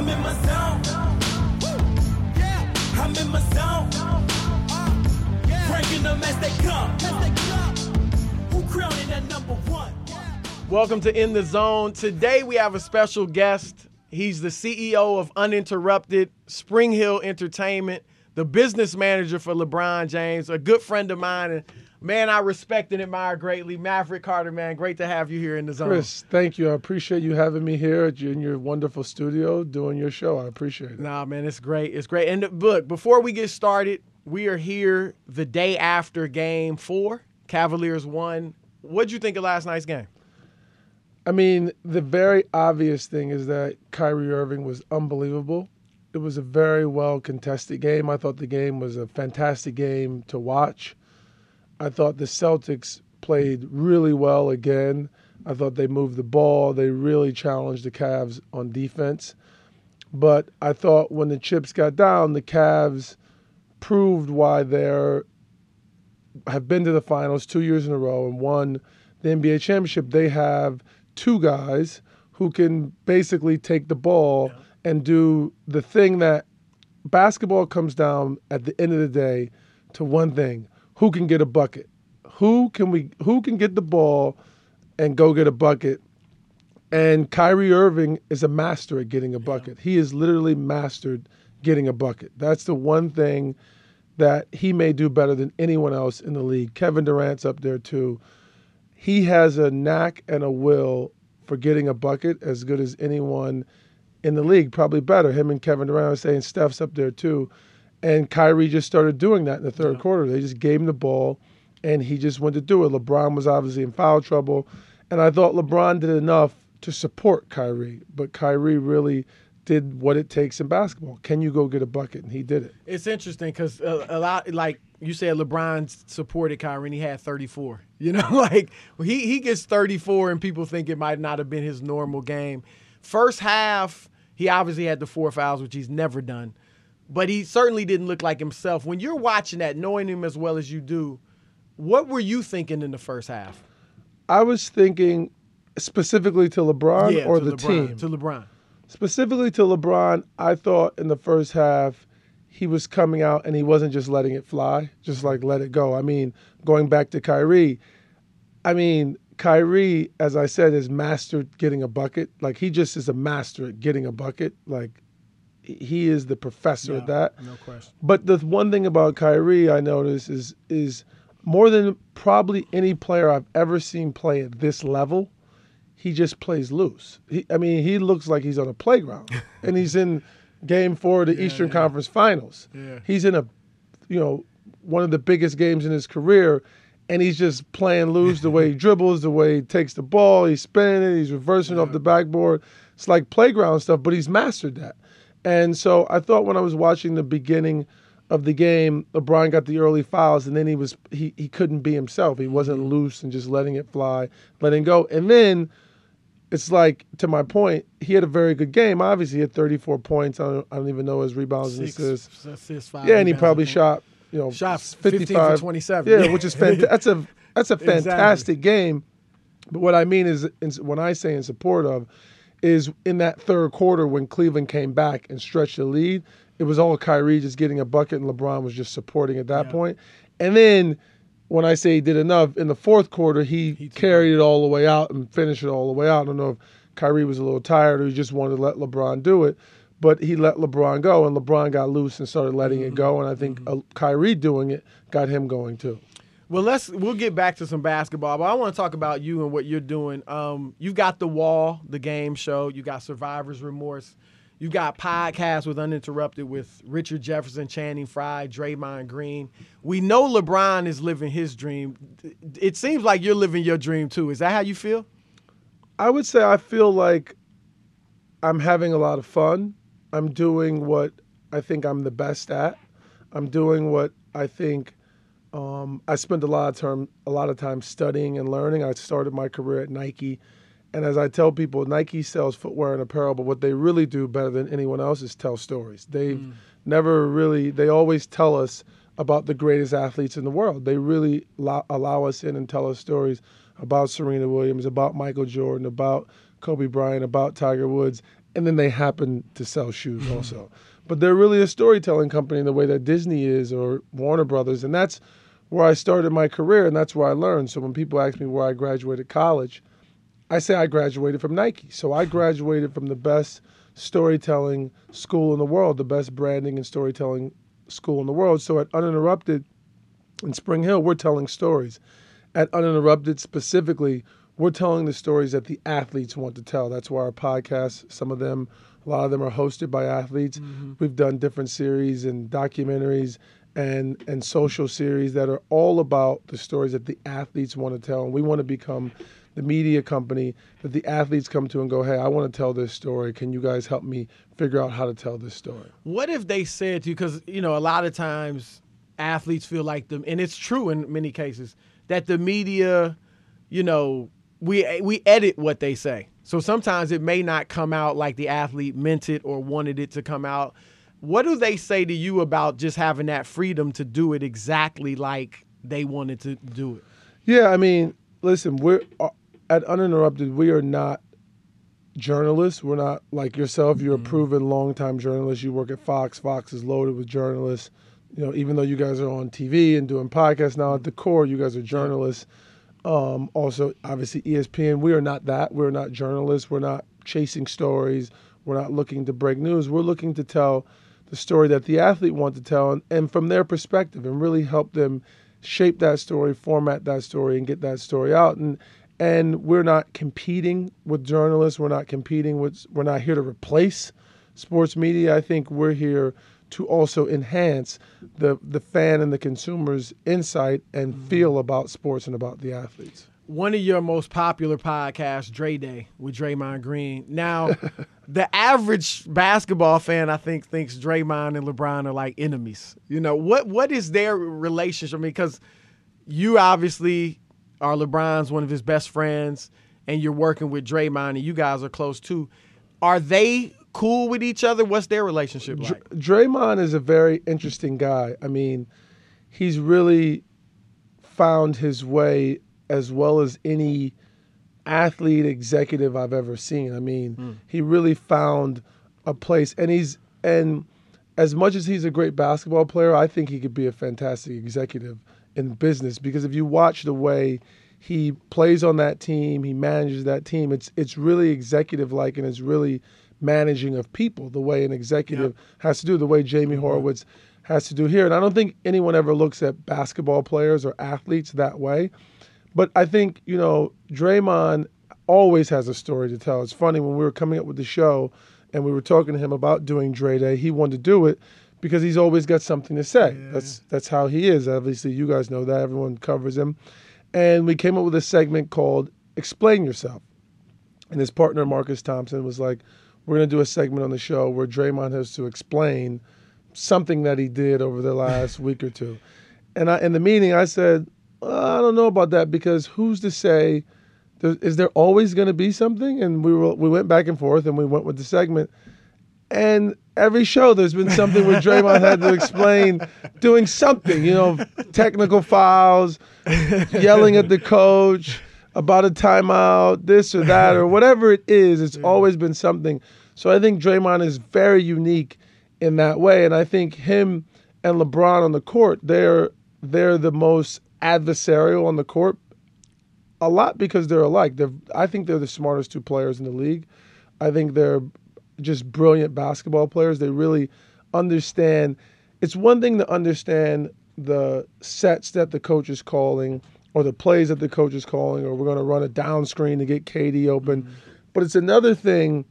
I'm in my zone. Yeah, I'm in my zone. Cranking them as they come. Who that number one? Welcome to In the Zone. Today we have a special guest. He's the CEO of Uninterrupted, Spring Hill Entertainment, the business manager for LeBron James, a good friend of mine, and man, I respect and admire greatly. Maverick Carter, man, great to have you here in the zone. Chris, thank you. I appreciate you having me here in your wonderful studio doing your show. I appreciate it. Nah, man, it's great. It's great. And uh, look, before we get started, we are here the day after game four. Cavaliers won. What'd you think of last night's game? I mean, the very obvious thing is that Kyrie Irving was unbelievable. It was a very well contested game. I thought the game was a fantastic game to watch. I thought the Celtics played really well again. I thought they moved the ball. They really challenged the Cavs on defense. But I thought when the chips got down, the Cavs proved why they're have been to the finals two years in a row and won the NBA championship. They have two guys who can basically take the ball and do the thing that basketball comes down at the end of the day to one thing who can get a bucket who can we who can get the ball and go get a bucket and Kyrie Irving is a master at getting a bucket. He is literally mastered getting a bucket. That's the one thing that he may do better than anyone else in the league. Kevin Durant's up there too. He has a knack and a will for getting a bucket as good as anyone in the league, probably better. Him and Kevin Durant are saying Steph's up there too. And Kyrie just started doing that in the third quarter. They just gave him the ball and he just went to do it. LeBron was obviously in foul trouble. And I thought LeBron did enough to support Kyrie, but Kyrie really did what it takes in basketball. Can you go get a bucket? And he did it. It's interesting because a, a lot, like you said, LeBron supported Kyrie and he had 34. You know, like he, he gets 34 and people think it might not have been his normal game. First half, he obviously had the four fouls, which he's never done, but he certainly didn't look like himself. When you're watching that, knowing him as well as you do, what were you thinking in the first half? I was thinking specifically to LeBron yeah, or to the LeBron, team. To LeBron. Specifically to LeBron, I thought in the first half he was coming out and he wasn't just letting it fly, just like let it go. I mean, going back to Kyrie, I mean, Kyrie, as I said, is mastered getting a bucket. Like he just is a master at getting a bucket. Like he is the professor at that. No question. But the one thing about Kyrie I notice is is more than probably any player I've ever seen play at this level, he just plays loose. He, I mean, he looks like he's on a playground, and he's in Game Four of the Eastern yeah. Conference Finals. Yeah. He's in a, you know, one of the biggest games in his career, and he's just playing loose the way he dribbles, the way he takes the ball, he's spinning it, he's reversing off the backboard. It's like playground stuff, but he's mastered that. And so I thought when I was watching the beginning of the game, LeBron got the early fouls, and then he was he he couldn't be himself. He wasn't mm-hmm. loose and just letting it fly, letting go. And then it's like to my point, he had a very good game. Obviously, he had 34 points. I don't, I don't even know his rebounds and assists. assists, five Yeah, and he probably shot you know Shot 15 55 for 27. Yeah, which is fantastic. that's a that's a Exactly. fantastic game. But what I mean is, in, when I say in support of, is in that third quarter when Cleveland came back and stretched the lead, it was all Kyrie just getting a bucket and LeBron was just supporting at that point. And then when I say he did enough in the fourth quarter, he, carried it all the way out and finished it all the way out. I don't know if Kyrie was a little tired or he just wanted to let LeBron do it, but he let LeBron go and LeBron got loose and started letting it go. And I think uh, Kyrie doing it got him going too. Well, let's we'll get back to some basketball, but I want to talk about you and what you're doing. Um, you've got the Wall, the game show. You got Survivor's Remorse. You got podcasts with Uninterrupted with Richard Jefferson, Channing Frye, Draymond Green. We know LeBron is living his dream. It seems like you're living your dream too. Is that how you feel? I would say I feel like I'm having a lot of fun. I'm doing what I think I'm the best at. I'm doing what I think um, I spent a lot of time a lot of time studying and learning. I started my career at Nike, and as I tell people, Nike sells footwear and apparel, but what they really do better than anyone else is tell stories. They've never really. They always tell us about the greatest athletes in the world. They really allow, allow us in and tell us stories about Serena Williams, about Michael Jordan, about Kobe Bryant, about Tiger Woods, and then they happen to sell shoes also. But they're really a storytelling company in the way that Disney is or Warner Brothers, and that's where I started my career, and that's where I learned. So when people ask me where I graduated college, I say I graduated from Nike. So I graduated from the best storytelling school in the world, the best branding and storytelling school in the world. So at Uninterrupted in Spring Hill, we're telling stories. At Uninterrupted specifically, we're telling the stories that the athletes want to tell. That's why our podcasts, some of them, a lot of them are hosted by athletes. Mm-hmm. We've done different series and documentaries and and social series that are all about the stories that the athletes want to tell. And we want to become the media company that the athletes come to and go, "Hey, I want to tell this story. Can you guys help me figure out how to tell this story?" What if they said to you because you know a lot of times athletes feel like them, and it's true in many cases that the media, you know, we we edit what they say. So sometimes it may not come out like the athlete meant it or wanted it to come out. What do they say to you about just having that freedom to do it exactly like they wanted to do it? Yeah, I mean, listen, we're uh, at uninterrupted. We are not journalists. We're not like yourself. You're mm-hmm. a proven long-time journalist. You work at Fox. Fox is loaded with journalists. You know, even though you guys are on TV and doing podcasts now, at the core, you guys are journalists. Yeah um, also, obviously, ESPN. We are not that. We're not journalists. We're not chasing stories. We're not looking to break news. We're looking to tell the story that the athlete wants to tell, and, and from their perspective, and really help them shape that story, format that story, and get that story out. And and we're not competing with journalists. We're not competing with. We're not here to replace sports media. I think we're here to also enhance the the fan and the consumer's insight and mm-hmm. feel about sports and about the athletes. One of your most popular podcasts, Dre Day with Draymond Green. Now, the average basketball fan, I think, thinks Draymond and LeBron are like enemies. You know what? What is their relationship? I mean, because you obviously are LeBron's one of his best friends, and you're working with Draymond, and you guys are close too. Are they cool with each other? What's their relationship like? Draymond is a very interesting guy. I mean, he's really found his way as well as any athlete executive I've ever seen. I mean, mm. he really found a place and he's and as much as he's a great basketball player, I think he could be a fantastic executive in business because if you watch the way he plays on that team, he manages that team, it's it's really executive like and it's really managing of people the way an executive has to do, the way Jamie mm-hmm. Horowitz has to do here. And I don't think anyone ever looks at basketball players or athletes that way. But I think, you know, Draymond always has a story to tell. It's funny when we were coming up with the show and we were talking to him about doing Dre Day, he wanted to do it because he's always got something to say. Yeah. That's that's how he is. Obviously, you guys know that. Everyone covers him. And we came up with a segment called Explain Yourself. And his partner Marcus Thompson was like, we're going to do a segment on the show where Draymond has to explain something that he did over the last week or two. And I, in the meeting, I said, I don't know about that because who's to say? Is there always going to be something? And we were, we went back and forth, and we went with the segment. And every show, there's been something where Draymond had to explain doing something, you know, technical fouls, yelling at the coach about a timeout, this or that, or whatever it is. It's always been something. So I think Draymond is very unique in that way, and I think him and LeBron on the court, they're they're the most adversarial on the court. A lot because they're alike. They're, I think they're the smartest two players in the league. I think they're just brilliant basketball players. They really understand. It's one thing to understand the sets that the coach is calling or the plays that the coach is calling, or we're going to run a down screen to get KD open. Mm-hmm. But it's another thing.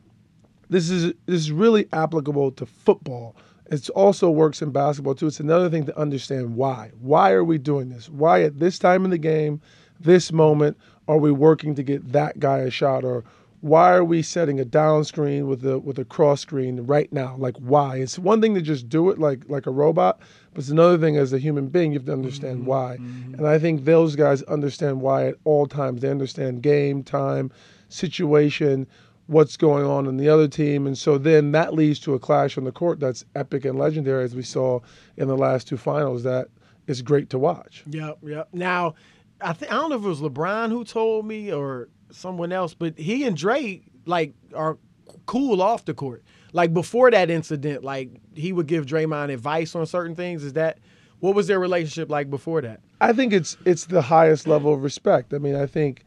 This is this is really applicable to football. It also works in basketball too. It's another thing to understand why. Why are we doing this? Why at this time in the game, this moment, are we working to get that guy a shot? Or why are we setting a down screen with a with a cross screen right now? Like why? It's one thing to just do it like like a robot, but it's another thing as a human being you have to understand mm-hmm, why. Mm-hmm. And I think those guys understand why at all times. They understand game, time, situation, what's going on in the other team, and so then that leads to a clash on the court that's epic and legendary as we saw in the last two finals. That is great to watch. Yep, yep. Now, I think I don't know if it was LeBron who told me or someone else, but he and Dre like are cool off the court. Like before that incident, like he would give Draymond advice on certain things. Is that what was their relationship like before that? I think it's it's the highest level of respect. I mean, I think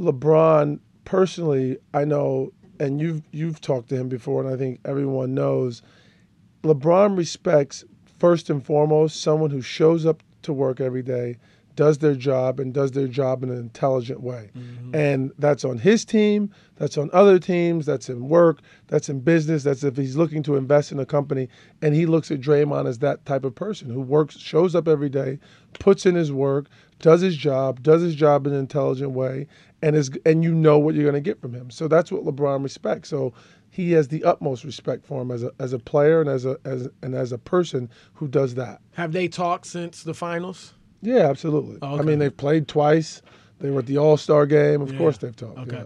LeBron personally, I know, and you've you've talked to him before, and I think everyone knows. LeBron respects first and foremost someone who shows up to work every day, does their job, and does their job in an intelligent way. Mm-hmm. And that's on his team, that's on other teams, that's in work, that's in business, that's if he's looking to invest in a company. And he looks at Draymond as that type of person who works, shows up every day, puts in his work, does his job, does his job in an intelligent way, and is and you know what you're going to get from him. So that's what LeBron respects. So he has the utmost respect for him as a as a player and as a as and as a person who does that. Have they talked since the finals? Yeah, absolutely. Oh, I mean, they've played twice. They were at the All Star game. Of Yeah. course, they've talked. Okay. yeah.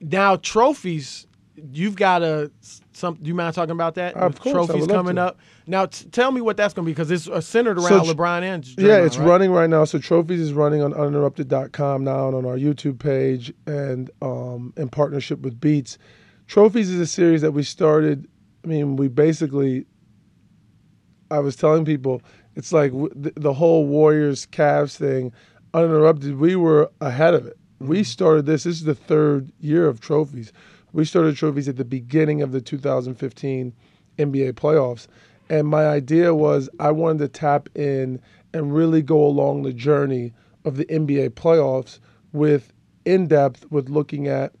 Now trophies, you've got a some. Do you mind talking about that? Of With course, trophies coming to. up. Now t- tell me what that's going to be because it's uh, centered around tr- LeBron and Draymond, yeah, it's right? running right now. So Trophies is running on uninterrupted.com now and on our YouTube page and um, in partnership with Beats. Trophies is a series that we started. I mean, we basically, I was telling people, it's like w- the, the whole Warriors Cavs thing, uninterrupted. We were ahead of it. We started this. This is the third year of Trophies. We started Trophies at the beginning of the 2015 NBA playoffs. And my idea was I wanted to tap in and really go along the journey of the NBA playoffs with in depth with looking at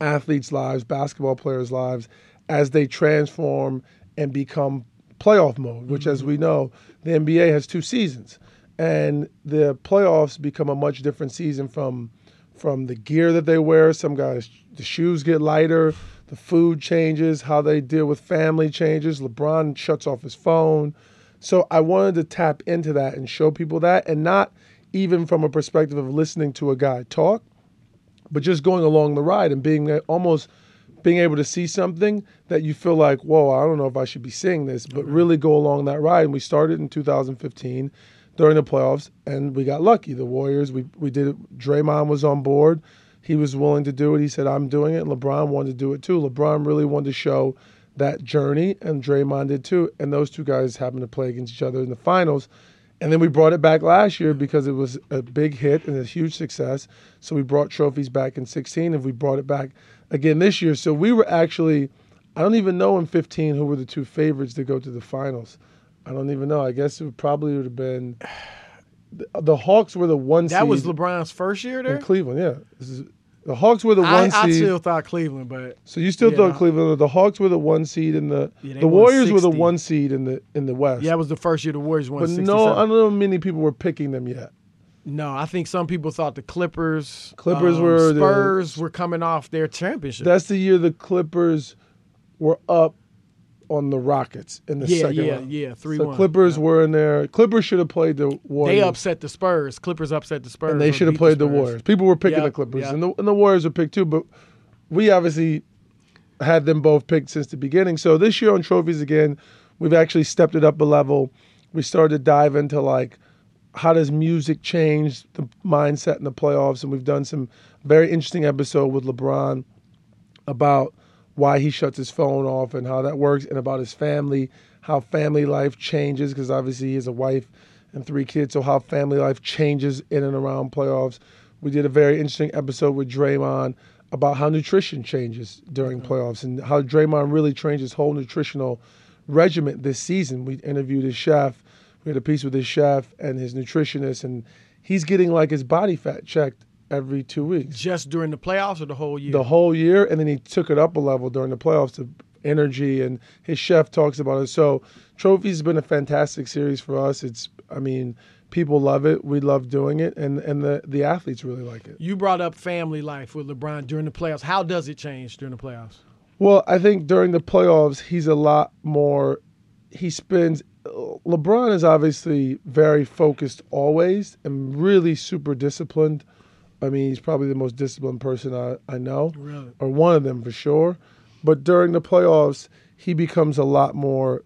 athletes' lives, basketball players' lives, as they transform and become playoff mode, which, as mm-hmm. we know, the NBA has two seasons. And the playoffs become a much different season from from the gear that they wear. Some guys, the shoes get lighter, the food changes, how they deal with family changes. LeBron shuts off his phone. So I wanted to tap into that and show people that, and not even from a perspective of listening to a guy talk, but just going along the ride and being almost being able to see something that you feel like, whoa, I don't know if I should be seeing this, but really go along that ride. And we started in 2015 during the playoffs, and we got lucky. The Warriors, we we did it. Draymond was on board. He was willing to do it. He said, I'm doing it. And LeBron wanted to do it too. LeBron really wanted to show that journey, and Draymond did too. And those two guys happened to play against each other in the finals. And then we brought it back last year because it was a big hit and a huge success. So we brought trophies back in 16 and we brought it back again this year. So we were actually, I don't even know in 15 who were the two favorites to go to the finals. I don't even know. I guess it would probably would have been the, the Hawks were the one That was LeBron's first year there. in Cleveland. Yeah, is- the Hawks were the I, one I seed. still thought Cleveland, but so you still Yeah, thought. Cleveland? The Hawks were the one seed in the. Yeah, the Warriors were the one seed in the in the West. yeah, it was the first year the Warriors won. but 67. no, I don't know many people were picking them yet. No, I think some people thought the Clippers, Clippers um, were the- Spurs were coming off their championship. That's the year the Clippers were up on the Rockets in the yeah, second yeah, round. yeah, three So one. Clippers were in there. Clippers should have played the Warriors. They upset the Spurs. Clippers upset the Spurs. and they should have played the, Spurs. Warriors. People were picking Yep, the Clippers, yep. and, the, and the Warriors were picked too. But we obviously had them both picked since the beginning. So this year on trophies again, we've actually stepped it up a level. We started to dive into like how does music change the mindset in the playoffs, and we've done some very interesting episode with LeBron about why he shuts his phone off and how that works, and about his family, how family life changes because obviously he has a wife and three kids, so how family life changes in and around playoffs. We did a very interesting episode with Draymond about how nutrition changes during playoffs and how Draymond really changed his whole nutritional regimen this season. We interviewed his chef. We had a piece with his chef and his nutritionist, and he's getting like his body fat checked every two weeks Just during the playoffs or the whole year? the whole year, and then he took it up a level during the playoffs to energy, and his chef talks about it. So, Trophies has been a fantastic series for us. It's, I mean, people love it. We love doing it, and and the the athletes really like it. you brought up family life with LeBron during the playoffs. How does it change during the playoffs? Well, I think during the playoffs, he's a lot more. He spends. LeBron is obviously very focused always and really super disciplined. I mean, he's probably the most disciplined person I, I know. Really? or one of them for sure. But during the playoffs, he becomes a lot more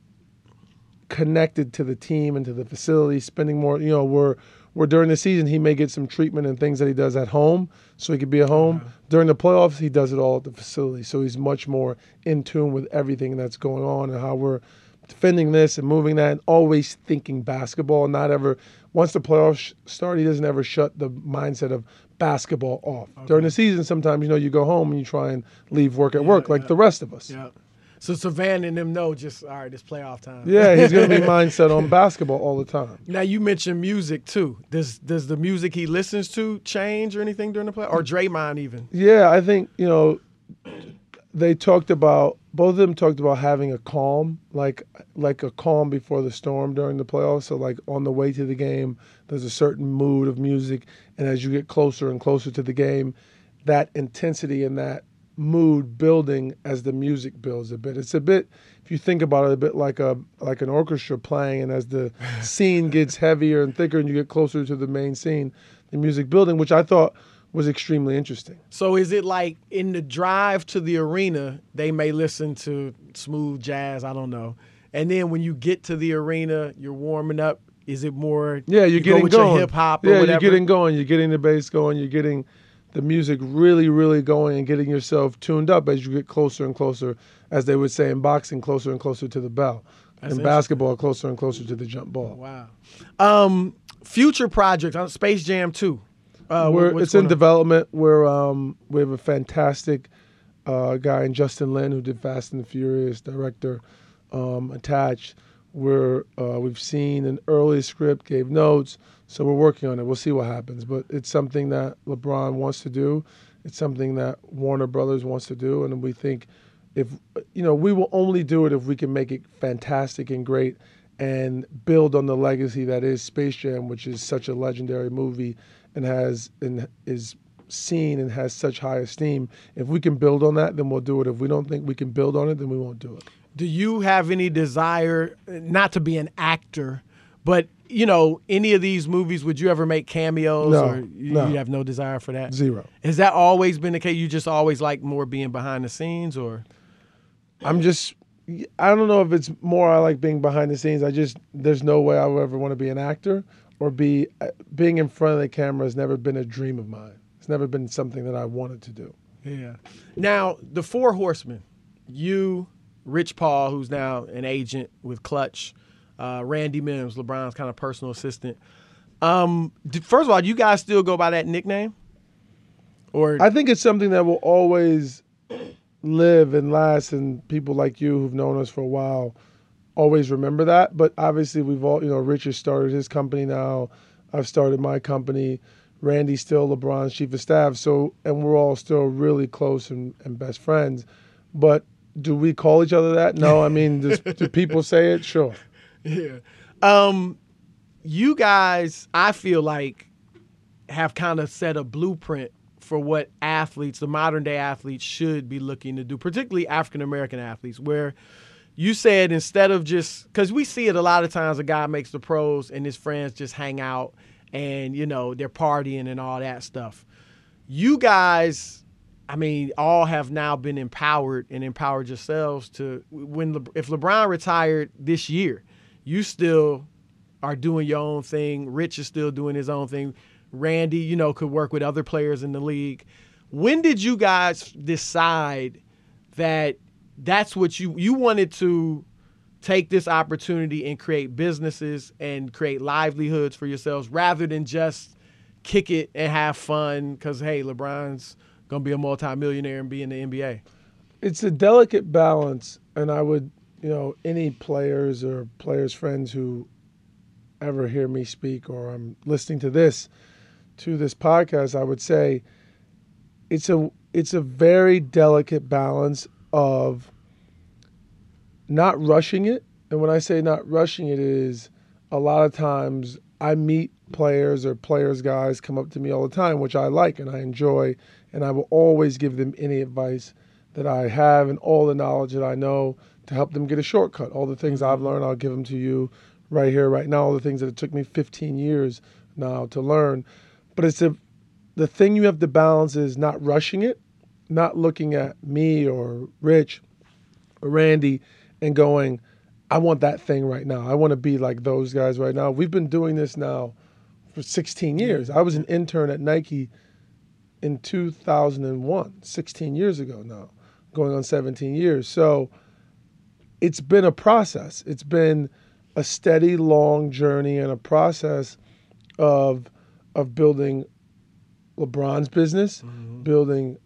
connected to the team and to the facility, spending more. You know, we're Where during the season he may get some treatment and things that he does at home, so he could be at home. Uh-huh. During the playoffs, he does it all at the facility, so he's much more in tune with everything that's going on and how we're defending this and moving that, and always thinking basketball. Not ever once the playoffs start, he doesn't ever shut the mindset of basketball off. During the season, sometimes you know you go home and you try and leave work at work like yeah. the rest of us. Yeah. So Savannah and them know just all right. It's playoff time. Yeah, he's to be mindset on basketball all the time. Now you mentioned music too. Does does the music he listens to change or anything during the play, or Draymond even? Yeah, I think you know they talked about both of them talked about having a calm, like like a calm before the storm during the playoffs. So like on the way to the game, there's a certain mood of music, and as you get closer and closer to the game, that intensity and that mood building as the music builds a bit. It's a bit if you think about it a bit like a like an orchestra playing and as the scene gets heavier and thicker and you get closer to the main scene, the music building, which I thought was extremely interesting. So is it like in the drive to the arena, they may listen to smooth jazz? I don't know. And then when you get to the arena, you're warming up. Is it more? Yeah, you're you getting with going. your hip hop or yeah, whatever? you're getting going. You're getting the bass going. You're getting the music really, really going and getting yourself tuned up as you get closer and closer, as they would say in boxing, closer and closer to the bell. That's in basketball, closer and closer to the jump ball. Wow. Um, future projects on Space Jam 2. Uh, We're, it's in on? development. We're um, we have a fantastic uh, guy in Justin Lin who did Fast and the Furious, director um, attached. We're uh, we've seen an early script, gave notes, so we're working on it. We'll see what happens, but it's something that LeBron wants to do. It's something that Warner Brothers wants to do, and we think if you know we will only do it if we can make it fantastic and great and build on the legacy that is Space Jam, which is such a legendary movie and has and is seen and has such high esteem. If we can build on that, then we'll do it. If we don't think we can build on it, then we won't do it. Do you have any desire, not to be an actor, but you know, any of these movies, would you ever make cameos, No, or you, no. you have no desire for that? Zero. Has that always been the case? You just always like more being behind the scenes, or I'm just I don't know if it's more I like being behind the scenes. I just there's no way I would ever want to be an actor or be uh, being in front of the camera has never been a dream of mine. It's never been something that I wanted to do. yeah. Now the Four Horsemen, you, Rich Paul, who's now an agent with Clutch, uh, Randy Mims, LeBron's kind of personal assistant. Um, first of all, do you guys still go by that nickname? Or I think it's something that will always live and last, and people like you who've known us for a while always remember that. But obviously, we've all, you know, Richard started his company now. I've started my company. Randy's still LeBron's chief of staff. So, and we're all still really close and, and best friends. But do we call each other that? No. I mean, does, do people say it? Sure. Yeah. Um, you guys, I feel like, have kind of set a blueprint for what athletes, the modern day athletes, should be looking to do, particularly African American athletes, where you said instead of just because we see it a lot of times, a guy makes the pros and his friends just hang out and you know they're partying and all that stuff. You guys, I mean, all have now been empowered and empowered yourselves to when Le, if LeBron retired this year, you still are doing your own thing. Rich is still doing his own thing. Randy, you know, could work with other players in the league. When did you guys decide that that's what you you wanted to take this opportunity and create businesses and create livelihoods for yourselves rather than just kick it and have fun because hey, LeBron's gonna be a multimillionaire and be in the NBA. it's a delicate balance, and I would, you know, any players or players' friends who ever hear me speak or I'm listening to this, to this podcast, I would say it's a it's a very delicate balance of not rushing it. And when I say not rushing it is a lot of times I meet players or players guys come up to me all the time, which I like and I enjoy, and I will always give them any advice that I have and all the knowledge that I know to help them get a shortcut. All the things I've mm-hmm. learned, I'll give them to you right here, right now. All the things that it took me 15 years now to learn. But it's a, the thing you have to balance is not rushing it, not looking at me or Rich or Randy and going, I want that thing right now. I want to be like those guys right now. We've been doing this now for 16 years. I was an intern at Nike in 2001, 16 years ago now, going on 17 years. So it's been a process. It's been a steady, long journey and a process of of building LeBron's business, mm-hmm. building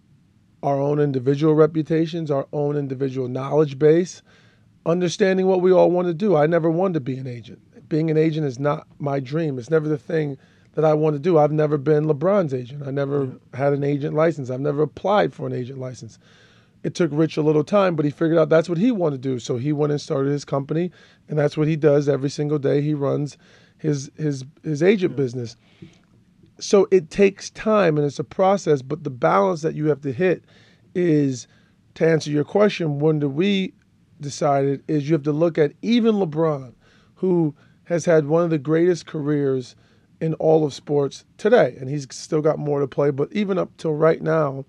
our own individual reputations, our own individual knowledge base, understanding what we all want to do. I never wanted to be an agent. Being an agent is not my dream. It's never the thing that I want to do. I've never been LeBron's agent. I never had an agent license. I've never applied for an agent license. It took Rich a little time, but he figured out that's what he wanted to do. So he went and started his company, and that's what he does every single day. He runs his his his agent business. So it takes time and it's a process, but the balance that you have to hit is to answer your question, when do we decided is you have to look at even LeBron, who has had one of the greatest careers in all of sports today, and he's still got more to play. But even up till right now,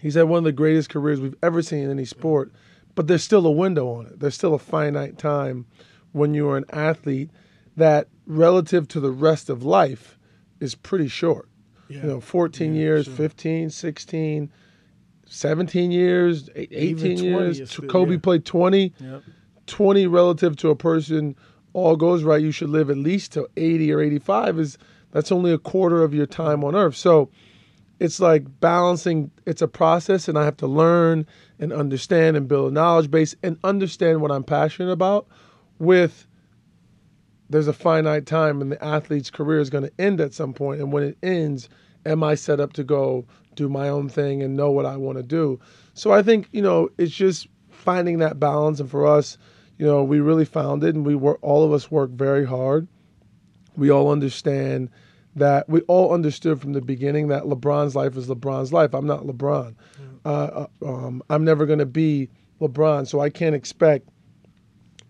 he's had one of the greatest careers we've ever seen in any sport. But there's still a window on it. There's still a finite time when you are an athlete that, relative to the rest of life, is pretty short. Yeah. You know, 14 years, sure. 15, 16, 17 years, eight- 18 20 years. still- Kobe yeah. played 20. Yep. 20 relative to a person all goes right you should live at least to 80 or 85 is that's only a quarter of your time on earth so it's like balancing it's a process and i have to learn and understand and build a knowledge base and understand what i'm passionate about with there's a finite time and the athlete's career is going to end at some point and when it ends am i set up to go do my own thing and know what i want to do? So i think you know it's just finding that balance and for us you know we really found it and we work all of us work very hard. We all understand that we all understood from the beginning that lebron's life is lebron's life. I'm not lebron. Uh, uh, um, i'm never going to be lebron so i can't expect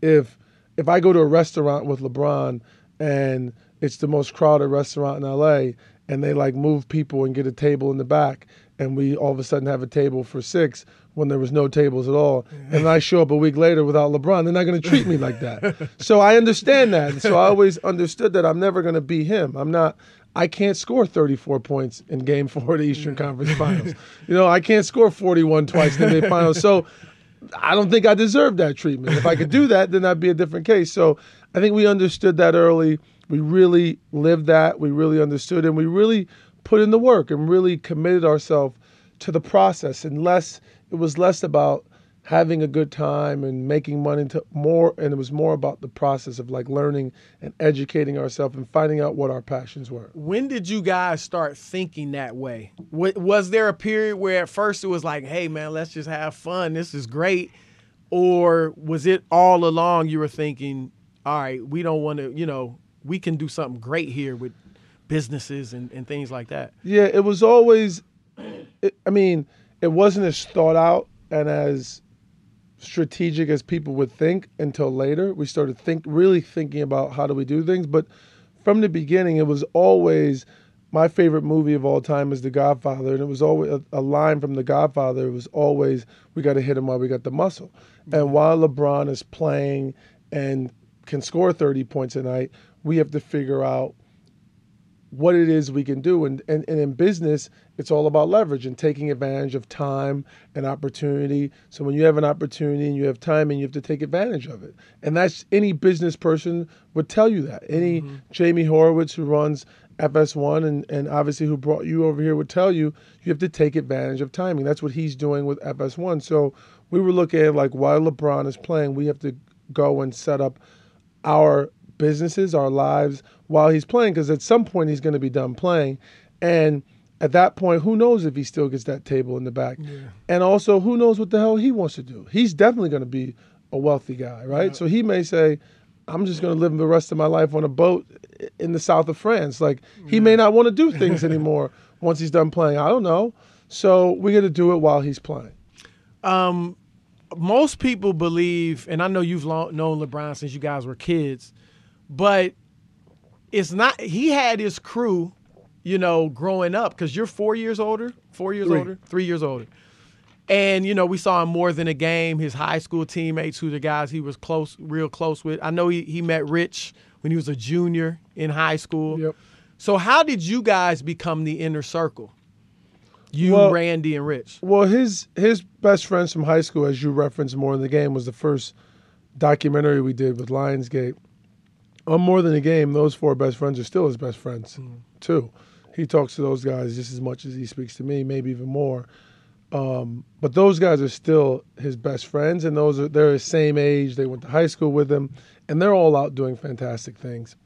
if if I go to a restaurant with LeBron and it's the most crowded restaurant in LA and they like move people and get a table in the back and we all of a sudden have a table for six when there was no tables at all and I show up a week later without LeBron they're not going to treat me like that. So I understand that. So I always understood that I'm never going to be him. I'm not I can't score 34 points in game 4 of the Eastern Conference Finals. You know I can't score 41 twice in the Finals. So I don't think I deserve that treatment. If I could do that, then that'd be a different case. So I think we understood that early. We really lived that. We really understood, and we really put in the work and really committed ourselves to the process. And less, it was less about having a good time and making money to more, and it was more about the process of like learning and educating ourselves and finding out what our passions were. When did you guys start thinking that way? Was there a period where at first it was like, hey, man, let's just have fun. This is great. Or was it all along you were thinking, all right, we don't want to, you know, we can do something great here with businesses and, and things like that? Yeah, it was always. It, I mean, it wasn't as thought out and as strategic as people would think until later. We started think really thinking about how do we do things, but from the beginning, it was always my favorite movie of all time is The Godfather, and it was always a, a line from The Godfather. It was always we got to hit him while we got the muscle, and mm-hmm. while LeBron is playing and can score 30 points a night, we have to figure out what it is we can do. And, and, and in business, it's all about leverage and taking advantage of time and opportunity. So when you have an opportunity and you have time and you have to take advantage of it. And that's any business person would tell you that. Any mm-hmm. Jamie Horowitz who runs FS1 and, and obviously who brought you over here would tell you you have to take advantage of timing. That's what he's doing with FS1. So we were looking at like while LeBron is playing, we have to go and set up our businesses, our lives while he's playing because at some point he's going to be done playing. And at that point, who knows if he still gets that table in the back? And also, who knows what the hell he wants to do? He's definitely going to be a wealthy guy, right? So he may say, I'm just going to live the rest of my life on a boat in the south of France. Like, he may not want to do things anymore once he's done playing. I don't know. So we got to do it while he's playing. Um, most people believe, and I know you've long, known LeBron since you guys were kids, but it's not. He had his crew, you know, growing up because you're four years older, four years Three. older, three years older. And you know, we saw him more than a game. His high school teammates, who the guys he was close, real close with. I know he, he met Rich when he was a junior in high school. Yep. So how did you guys become the inner circle? You, Well- Randy, and Rich. Well, his his best friends from high school, as you referenced more in the game, was the first documentary we did with Lionsgate. On more than a game, those four best friends are still his best friends too. He talks to those guys just as much as he speaks to me, maybe even more. Um, but those guys are still his best friends, and those are they're the same age. They went to high school with him, and they're all out doing fantastic things.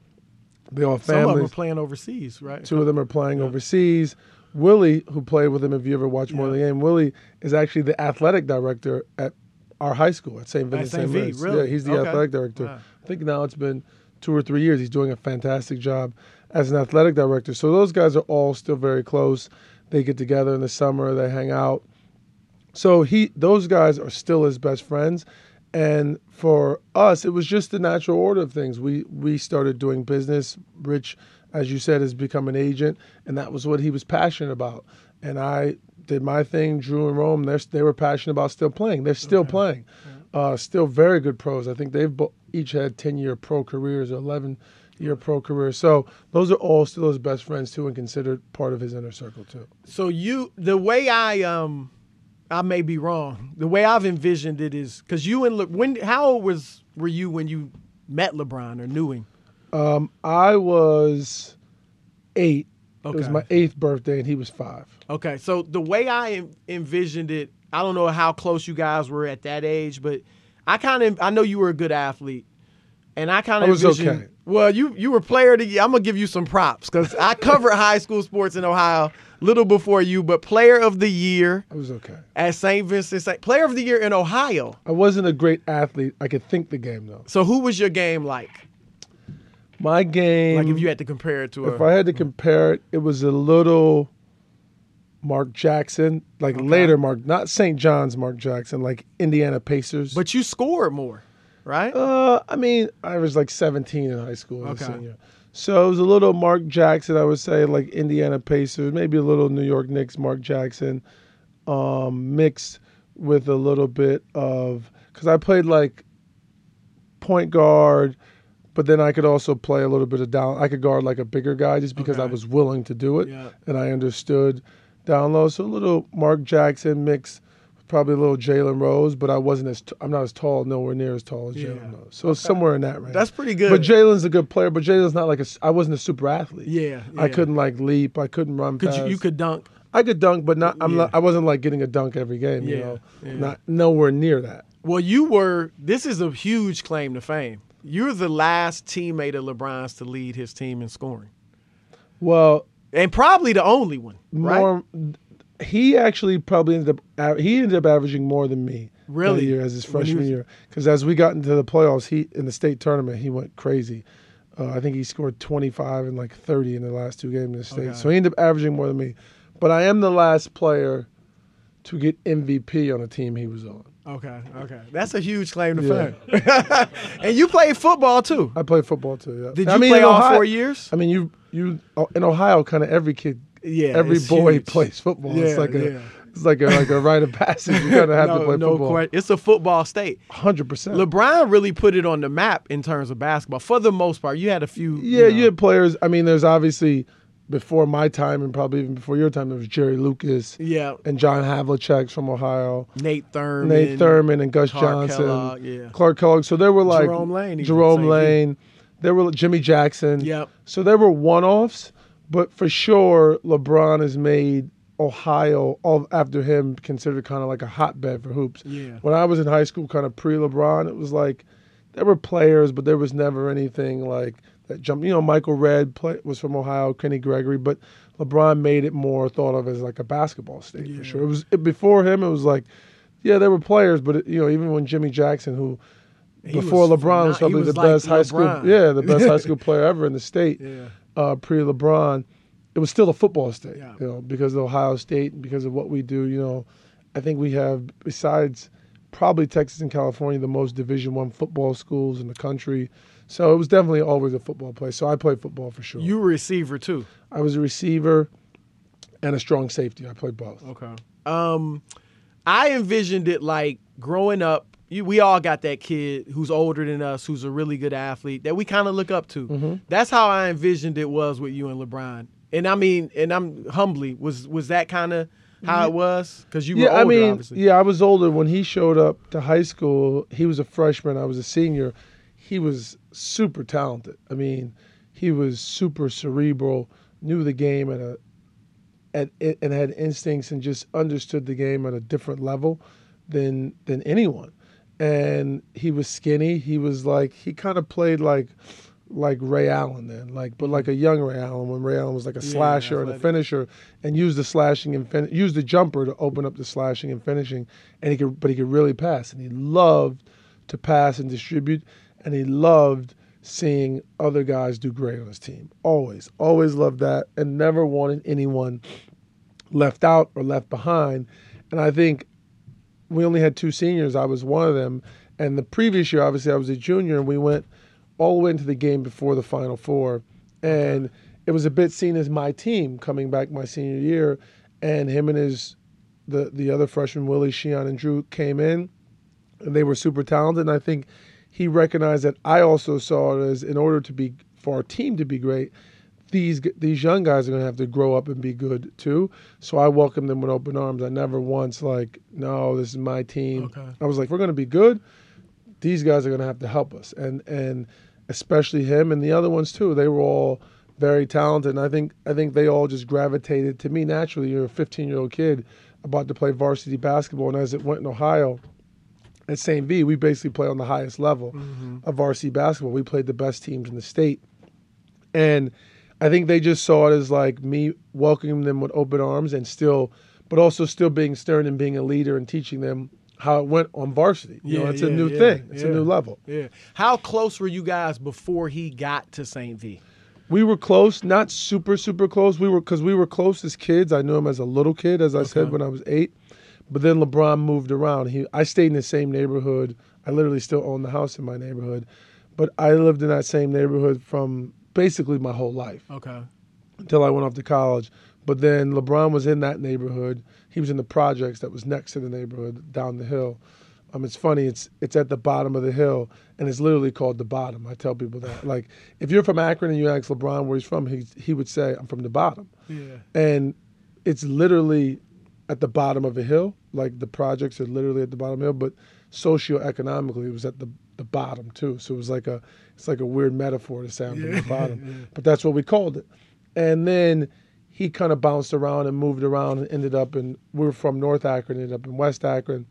They all have Some of them are families. playing overseas, right? Two of them are playing overseas. Willie, who played with him, if you ever watch more of the game, Willie is actually the athletic director at our high school at St. Vincent St. St. V, really? Yeah, he's the Okay. athletic director. Wow. I think now it's been two or three years. He's doing a fantastic job as an athletic director. So those guys are all still very close. They get together in the summer. They hang out. So he, those guys are still his best friends, and for us, it was just the natural order of things. We we started doing business. Rich, as you said, has become an agent, and that was what he was passionate about. And I did my thing. Drew and Rome, they're they were passionate about still playing. They're still playing, uh, still very good pros. I think they've each had ten year pro careers or eleven year pro careers. So those are all still his best friends too, and considered part of his inner circle too. So you, the way I um, I may be wrong. The way I've envisioned it is because you and Le, when how old was were you when you met LeBron or knew him? Um, I was eight. It was my eighth birthday, and he was five. Okay, so the way I envisioned it, I don't know how close you guys were at that age, but I kind of I know you were a good athlete, and I kind of was okay. Well, you you were player of the year. I'm gonna give you some props because I covered high school sports in Ohio little before you, but player of the year I was okay. at St. Vincent, St. player of the year in Ohio. I wasn't a great athlete. I could think the game though. So who was your game like? My game, Like if you had to compare it to if a I had to compare it, it was a little Mark Jackson, like later Mark, not St. John's Mark Jackson, like Indiana Pacers. but you scored more, right? Uh, I mean, I was like 17 in high school as Okay. a senior. So it was a little Mark Jackson, I would say, like Indiana Pacers, maybe a little New York Knicks, Mark Jackson, um, mixed with a little bit of because I played like point guard, but then I could also play a little bit of down. I could guard like a bigger guy just because I was willing to do it Yeah. and I understood down low. So a little Mark Jackson mix, probably a little Jalen Rose, but I wasn't as t- I'm not as tall, nowhere near as tall as Yeah. Jalen Rose. So it's somewhere in that range. That's pretty good. But Jalen's a good player, but Jalen's not like a. I wasn't a super athlete. yeah, I couldn't like leap. I couldn't run Could you, you could dunk. I could dunk, but not. I'm Yeah. not. I wasn't like getting a dunk every game. You know, yeah. not nowhere near that. Well, you were. This is a huge claim to fame. You're the last teammate of LeBron's to lead his team in scoring, Well, and probably the only one. Right? more. He actually probably ended up. He ended up averaging more than me. Really? year as his freshman was- year, because as we got into the playoffs, he in the state tournament he went crazy. Uh, I think he scored 25 and like 30 in the last two games in the state. Okay. So he ended up averaging more than me. But I am the last player to get MVP on a team he was on. Okay, okay. That's a huge claim to Yeah. fame. and you played football too. I played football too. Yeah. Did I you mean, play all Ohio- four years? I mean, you you in Ohio, kind of every kid, Yeah, every boy huge. plays football. Yeah, it's like a yeah. it's like a like a rite of passage. You gotta have no, to play no football. que- It's a football state. Hundred percent. LeBron really put it on the map in terms of basketball. For the most part, you had a few. Yeah, you know, had players. I mean, there's obviously before my time and probably even before your time, there was Jerry Lucas yeah. and John Havlicek from Ohio, Nate Thurmond, Nate Thurmond and Gus Clark Johnson, Kellogg, yeah. Clark Kellogg. So there were like Jerome Lane Jerome thing. Lane. There were Jimmy Jackson. Yep. So there were one-offs, but for sure, LeBron has made Ohio all after him considered kind of like a hotbed for hoops. Yeah. When I was in high school, kind of pre-LeBron, it was like there were players, but there was never anything like that jump. You know, Michael Redd play, was from Ohio, Kenny Gregory, but LeBron made it more thought of as like a basketball state Yeah. for sure. It was it, before him. It was like, yeah, there were players, but it, you know, even when Jimmy Jackson, who He before was LeBron was probably was the like best high school, yeah, the best high school player ever in the state. Yeah. Uh, pre LeBron, it was still a football state, Yeah. you know, because of Ohio State and because of what we do. You know, I think we have besides probably Texas and California the most Division One football schools in the country. So it was definitely always a football place. So I played football for sure. You were a receiver too. I was a receiver and a strong safety. I played both. Okay. Um, I envisioned it like growing up. you, we all got that kid who's older than us, who's a really good athlete that we kind of look up to. Mm-hmm. That's how I envisioned it was with you and LeBron. And I mean, and I'm humbly was was that kind of how it was because you were yeah, older, I mean, obviously. yeah, I was older when he showed up to high school. He was a freshman. I was a senior. He was super talented. I mean, he was super cerebral, knew the game at a, at and had instincts and just understood the game at a different level than than anyone. And he was skinny. He was like he kind of played like like Ray Allen then, like but like a mm-hmm. young Ray Allen when Ray Allen was like a Yeah, slasher and a finisher, and used the slashing and fin- used the jumper to open up the slashing and finishing, and he could but he could really pass, and he loved to pass and distribute, and he loved seeing other guys do great on his team. Always, always loved that, and never wanted anyone left out or left behind. And I think we only had two seniors. I was one of them. And the previous year, obviously, I was a junior, and we went all the way into the game before the Final Four. And it was a bit seen as my team coming back my senior year. And him and his, the, the other freshman, Willie, Sian, and Dru came in, and they were super talented. And I think he recognized that I also saw it as in order to be, for our team to be great, these these young guys are going to have to grow up and be good too. So I welcomed them with open arms. I never once like, no, this is my team. Okay. I was like, we're going to be good. These guys are going to have to help us, and and especially him and the other ones too. They were all very talented, and I think I think they all just gravitated to me naturally. You're a 15 year old kid about to play varsity basketball, and as it went in Ohio, at St. V, we basically play on the highest level mm-hmm. of varsity basketball. We played the best teams in the state. And I think they just saw it as like me welcoming them with open arms and still, but also still being stern and being a leader and teaching them how it went on varsity. You know, Yeah, it's a new yeah, thing. It's a new level. Yeah. How close were you guys before he got to St. V? We were close, not super, super close. We were because we were close as kids. I knew him as a little kid, as I said when I was eight. But then LeBron moved around. He, I stayed in the same neighborhood. I literally still own the house in my neighborhood, but I lived in that same neighborhood from basically my whole life Okay. until I went off to college. But then LeBron was in that neighborhood. He was in the projects that was next to the neighborhood down the hill. Um, it's funny. It's it's at the bottom of the hill, and it's literally called the bottom. I tell people that. Like, if you're from Akron and you ask LeBron where he's from, he he would say, "I'm from the bottom," Yeah. and it's literally at the bottom of a hill. Like the projects are literally at the bottom of the hill, but socioeconomically, it was at the the bottom too. So it was like a it's like a weird metaphor to sound from Yeah, the bottom, but that's what we called it. And then he kind of bounced around and moved around and ended up in we were from North Akron, ended up in West Akron,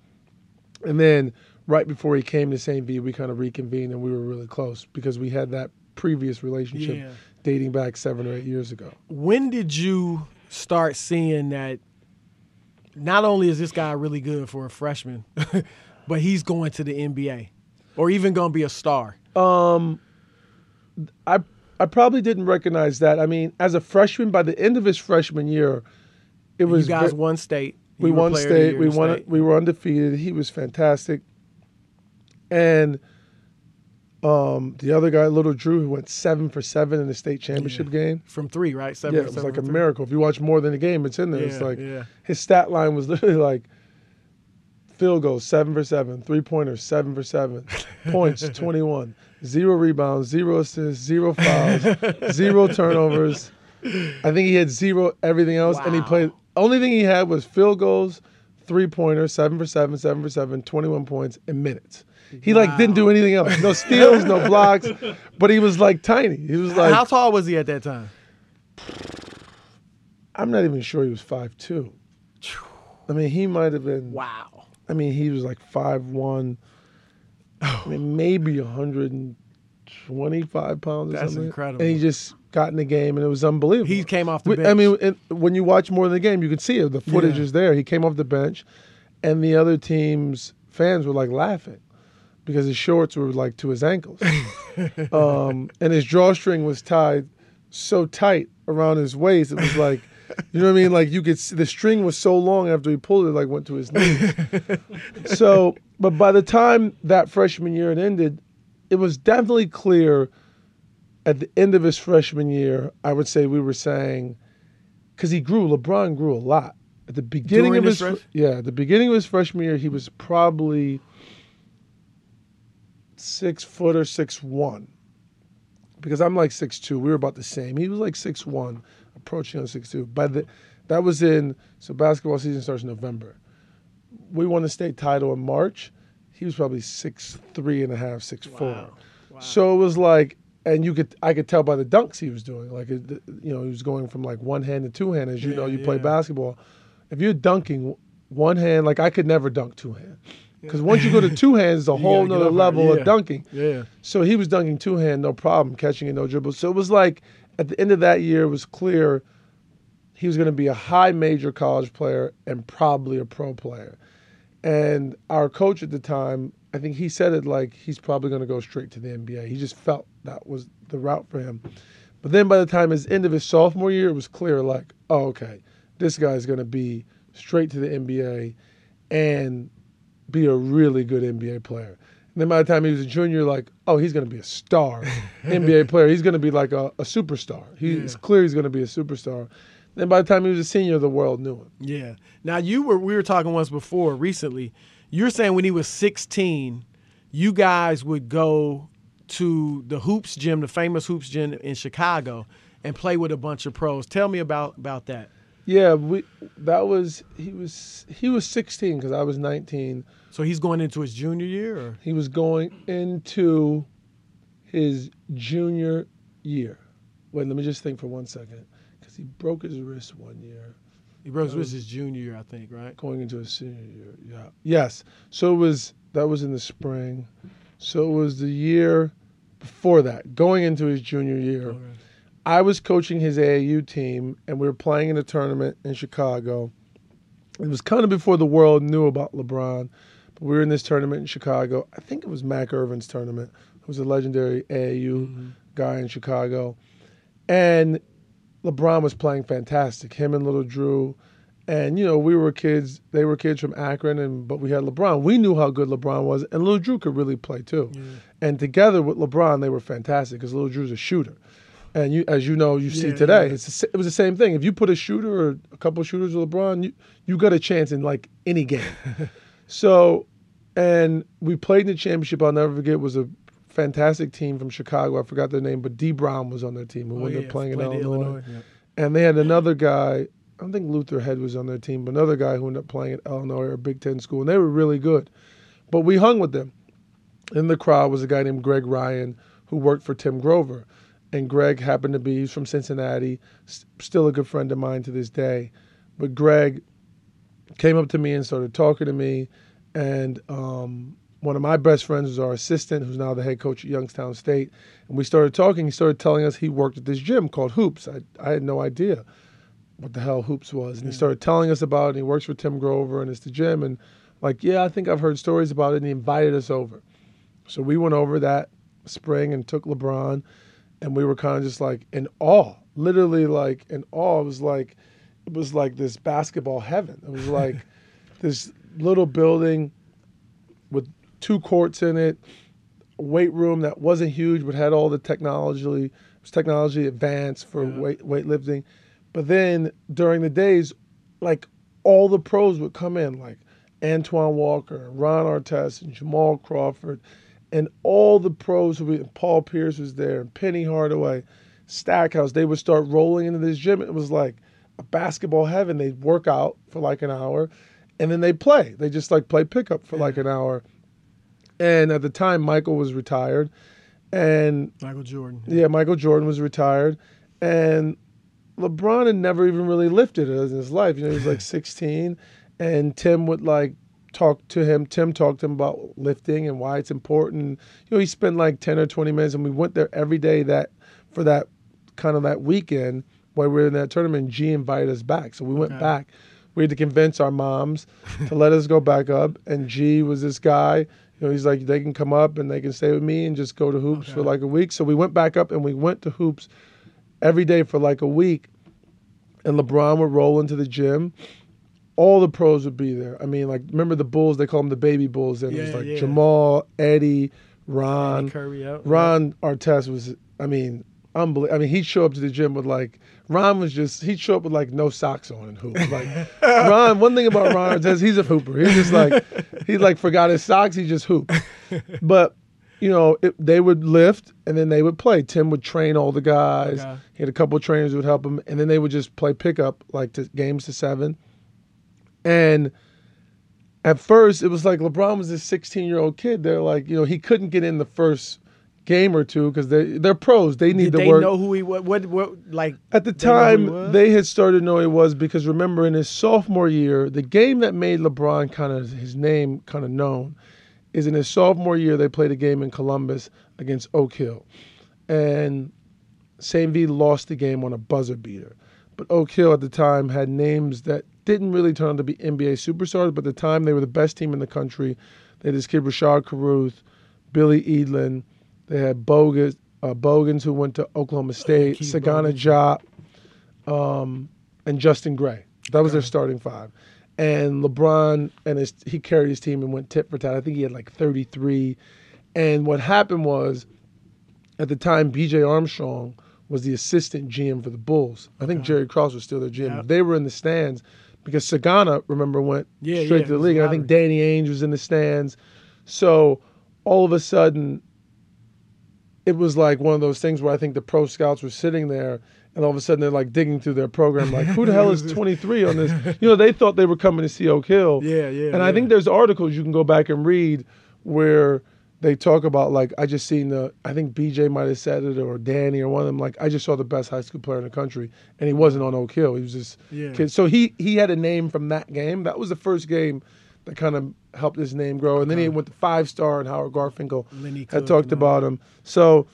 and then right before he came to St. V, we kind of reconvened and we were really close because we had that previous relationship Yeah. dating back seven or eight years ago. When did you start seeing that not only is this guy really good for a freshman, but he's going to the NBA or even going to be a star? Um, I I probably didn't recognize that. I mean, as a freshman, by the end of his freshman year, it You was guys ve- won state. we You won player of the state. We won. state. We were undefeated. He was fantastic. And um, the other guy, little Dru, who went seven for seven in the state championship game. from three, right? Seven Yeah, for it was seven like a three. miracle. If you watch more than a game, it's in there. it's like yeah. his stat line was literally like field goals seven for seven, three pointers seven for seven, points twenty one, zero rebounds, zero assists, zero fouls, zero turnovers. I think he had zero everything else, and he played. Only thing he had was field goals, three pointers, seven for seven, seven for seven, 21 points in minutes. He like didn't do anything else. No steals, no blocks, but he was like tiny. He was like How tall was he at that time? I'm not even sure he was five two. I mean, he might have been. Wow. I mean, he was like five one. I mean, maybe 125 pounds. Or That's something. incredible. And he just got in the game, and it was unbelievable. He came off the bench. I mean, and when you watch more of the game, you can see it. The footage Yeah. is there. He came off the bench, and the other team's fans were like laughing because his shorts were like to his ankles, um, and his drawstring was tied so tight around his waist. It was like, you know what I mean? Like you could see the string was so long after he pulled it, like went to his knee. so, but by the time that freshman year had ended, it was definitely clear at the end of his freshman year, I would say we were saying, because he grew, LeBron grew a lot. At the beginning During of his his, yeah, at the beginning of his freshman year, he was probably six foot or six one. Because I'm like six two. We were about the same. He was like six one, approaching on six two. By the that was in so basketball season starts in November. We won the state title in March. He was probably six three and a half, six four. Wow. Wow. So it was like, and you could I could tell by the dunks he was doing. Like it, you know, he was going from like one hand to two hand. As you know, Yeah, you play basketball. If you're dunking one hand, like I could never dunk two hand. Because once you go to two hands, it's a whole nother level yeah. of dunking. yeah. So he was dunking two hand, no problem, catching it, no dribble. So it was like at the end of that year, it was clear he was going to be a high major college player and probably a pro player. And our coach at the time, I think he said it like he's probably going to go straight to the NBA. He just felt that was the route for him. But then by the time his end of his sophomore year, it was clear like, oh, okay, this guy's going to be straight to the NBA and be a really good NBA player. And then by the time he was a junior, like, oh, he's going to be a star, NBA player. He's going to be like a, a superstar. He, It's Yeah. clear he's going to be a superstar. Then by the time he was a senior, the world knew him. Yeah. Now you were we were talking once before recently. You're saying when he was 16, you guys would go to the hoops gym, the famous hoops gym in Chicago, and play with a bunch of pros. Tell me about about that. Yeah, we that was he was he was 16 because I was 19. So he's going into his junior year, or He was going into his junior year. Wait, let me just think for one second he broke his wrist one year. he broke his wrist his junior year, I think, right? going into his senior year. Yeah. Yes. So it was that was in the spring. So it was the year before that, going into his junior year. Okay. I was coaching his AAU team and we were playing in a tournament in Chicago. It was kind of before the world knew about LeBron. But we were in this tournament in Chicago. I think it was Mac Irvin's tournament, who was a legendary AAU mm-hmm. guy in Chicago. And LeBron was playing fantastic. Him and Little Dru. And you know, we were kids. They were kids from Akron, and but we had LeBron. We knew how good LeBron was, and Little Dru could really play too. And together with LeBron, they were fantastic because Little Dru's a shooter. And you, as you know, you see today, yeah. it's the it was the same thing. If you put a shooter or a couple shooters with LeBron, you you got a chance in like any game. so, and we played in the championship. I'll never forget. It was a fantastic team from Chicago. I forgot their name, but Dee Brown was on their team. who Oh, yeah, up playing in played Illinois. yeah. And they had another guy. I don't think Luther Head was on their team, but another guy who ended up playing at Illinois or a Big Ten school, and they were really good. But we hung with them. In the crowd was a guy named Greg Ryan who worked for Tim Grover, and Greg happened to be he's from Cincinnati, still a good friend of mine to this day. But Greg came up to me and started talking to me, and um, one of my best friends was our assistant, who's now the head coach at Youngstown State. And we started talking. He started telling us he worked at this gym called Hoops. I, I had no idea what the hell Hoops was. And he started telling us about it. And he works for Tim Grover, and it's the gym. And like, yeah, I think I've heard stories about it. And he invited us over. So we went over that spring and took LeBron, and we were kind of just like in awe, literally like in awe. It was like, it was like this basketball heaven. It was like this little building with two courts in it, a weight room that wasn't huge but had all the technology. It was technology advanced for Yeah. weight weightlifting. But then during the days, like all the pros would come in, like Antoine Walker, Ron Artest, and Jamal Crawford, and all the pros would be. Paul Pierce was there, and Penny Hardaway, Stackhouse. They would start rolling into this gym. It was like a basketball heaven. They'd work out for like an hour, and then they'd play. They just like play pickup for like an hour. And at the time, Michael was retired, and Michael Jordan. yeah, Michael Jordan was retired, and LeBron had never even really lifted it in his life. You know, he was like 16, and Tim would like talk to him. Tim talked to him about lifting and why it's important. You know, he spent like 10 or 20 minutes, and we went there every day that for that kind of that weekend while we were in that tournament. G invited us back, so we went Okay. back. We had to convince our moms to let us go back up, and G was this guy. You know, he's like, they can come up and they can stay with me and just go to hoops for like a week. So we went back up and we went to hoops every day for like a week. And LeBron would roll into the gym. All the pros would be there. I mean, like, remember the Bulls? They call them the baby Bulls. And it was Yeah, like yeah. Jamal, Eddie, Ron. Out. Ron Artest was, I mean, unbelievable. I mean, he'd show up to the gym with like, Ron was just, he'd show up with like no socks on and hoop. Like, Ron, one thing about Ron is he's a hooper. He's just like, he like forgot his socks, he just hoop. But you know, it, they would lift and then they would play. Tim would train all the guys. Okay. He had a couple of trainers who would help him, and then they would just play pickup like to games to seven. And at first, it was like LeBron was this 16 year old kid. They're like, you know, he couldn't get in the first game or two because they they're pros. They need Did to they work. know who he was? What, what, like, At the They know who he time, they had started to know he was because remember in his sophomore year, the game that made LeBron kind of his name kind of known is in his sophomore year they played a game in Columbus against Oak Hill, and St. V lost the game on a buzzer beater. But Oak Hill at the time had names that didn't really turn out to be NBA superstars, but at the time they were the best team in the country. They had this kid Rashaad Carruth, Billy Edelin. They had Bogus, uh, Bogans who went to Oklahoma State, Sagana. Diop, um, and Justin Gray. That was their starting five. And LeBron and his he carried his team and went tit for tat. I think he had like 33. And what happened was, at the time, B.J. Armstrong was the assistant GM for the Bulls. I think Jerry Krause was still their GM. Yeah. They were in the stands because Sagana, remember, went Yeah, straight yeah, to the league. And I think. Danny Ainge was in the stands. So all of a sudden, it was like one of those things where I think the pro scouts were sitting there and all of a sudden they're like digging through their program, like, who the hell is 23 on this? You know, they thought they were coming to see Oak Hill. Yeah, yeah, And I think there's articles you can go back and read where they talk about, like, I just seen the, I think BJ might have said it or Danny or one of them, like, I just saw the best high school player in the country. And he wasn't on Oak Hill. He was just Yeah. kid. So he, he had a name from that game. That was the first game that kind of helped his name grow. And then he went to five star and Howard Garfinkel Lenny had Cook talked about him. So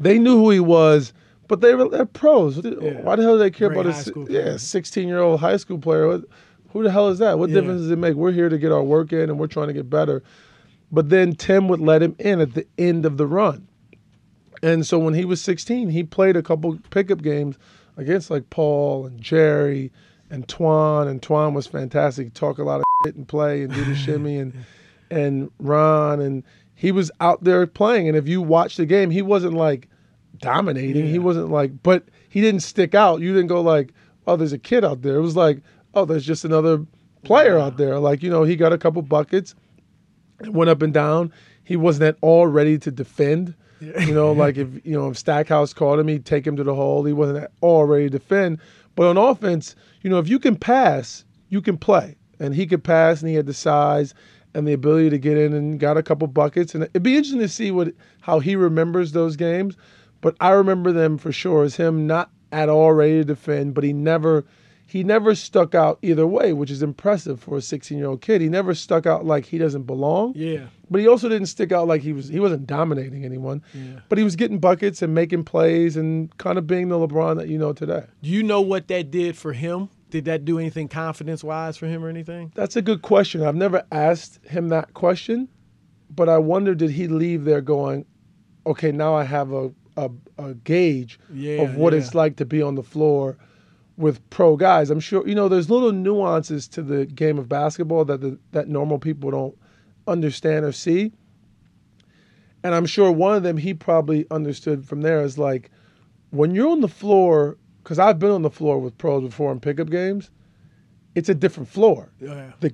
they knew who he was, but they were they're pros. Yeah. Why the hell do they care Great about a yeah sixteen year old high school player? What, who the hell is that? What Yeah. difference does it make? We're here to get our work in, and we're trying to get better. But then Tim would let him in at the end of the run, and so when he was sixteen, he played a couple pickup games against like Paul and Jerry and Twan, and Twan was fantastic. Talk a lot of and play and do the shimmy and and Ron and he was out there playing. And if you watch the game, he wasn't like dominating. He wasn't like, but he didn't stick out. You didn't go like, oh, there's a kid out there. It was like, oh, there's just another player out there. Like you know, he got a couple buckets, went up and down. He wasn't at all ready to defend. You know, like if you know if Stackhouse caught him, he'd take him to the hole. He wasn't at all ready to defend. But on offense, you know, if you can pass, you can play. And he could pass, and he had the size and the ability to get in and got a couple buckets. And it'd be interesting to see what how he remembers those games. But I remember them for sure as him not at all ready to defend, but he never he never stuck out either way, which is impressive for a 16 year old kid. He never stuck out like he doesn't belong. Yeah. But he also didn't stick out like he was he wasn't dominating anyone. Yeah. But he was getting buckets and making plays and kind of being the LeBron that you know today. Do you know what that did for him? Did that do anything confidence wise for him or anything? That's a good question. I've never asked him that question, but I wonder did he leave there going, okay, now I have a a, a gauge Yeah, of what yeah. it's like to be on the floor with pro guys. I'm sure you know there's little nuances to the game of basketball that the, that normal people don't understand or see. And I'm sure one of them he probably understood from there is like when you're on the floor because I've been on the floor with pros before in pickup games, it's a different floor Yeah. the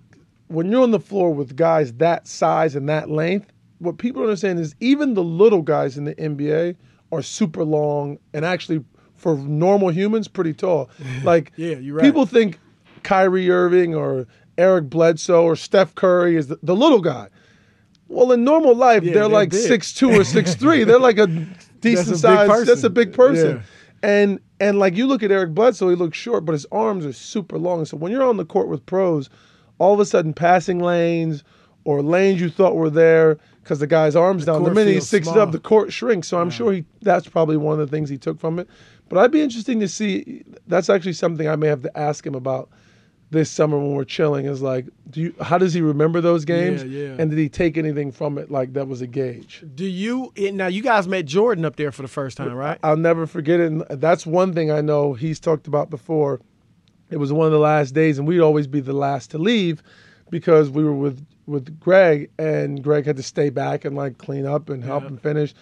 when you're on the floor with guys that size and that length, what people don't understand is even the little guys in the NBA are super long and actually for normal humans pretty tall. Like Yeah, you're right. people think Kyrie Irving or Eric Bledsoe or Steph Curry is the, the little guy. Well, in normal life, Yeah, they're, they're like big. six two or six three. They're like a decent big size. That's a big person. Yeah. And and like you look at Eric Bledsoe, he looks short, but his arms are super long. So when you're on the court with pros, all of a sudden passing lanes or lanes you thought were there because the guy's arms down. The minute he sticks it up, the court shrinks. So I'm sure he that's probably one of the things he took from it. But I'd be interesting to see. That's actually something I may have to ask him about this summer when we're chilling. Is like, do you? How does he remember those games? Yeah, yeah. And did he take anything from it like that was a gauge? Do you eh, now? You guys met Jordan up there for the first time, right? I'll never forget it. And that's one thing I know he's talked about before. It was one of the last days, and we'd always be the last to leave because we were with with Greg, and Greg had to stay back and like clean up and help Yeah. him finish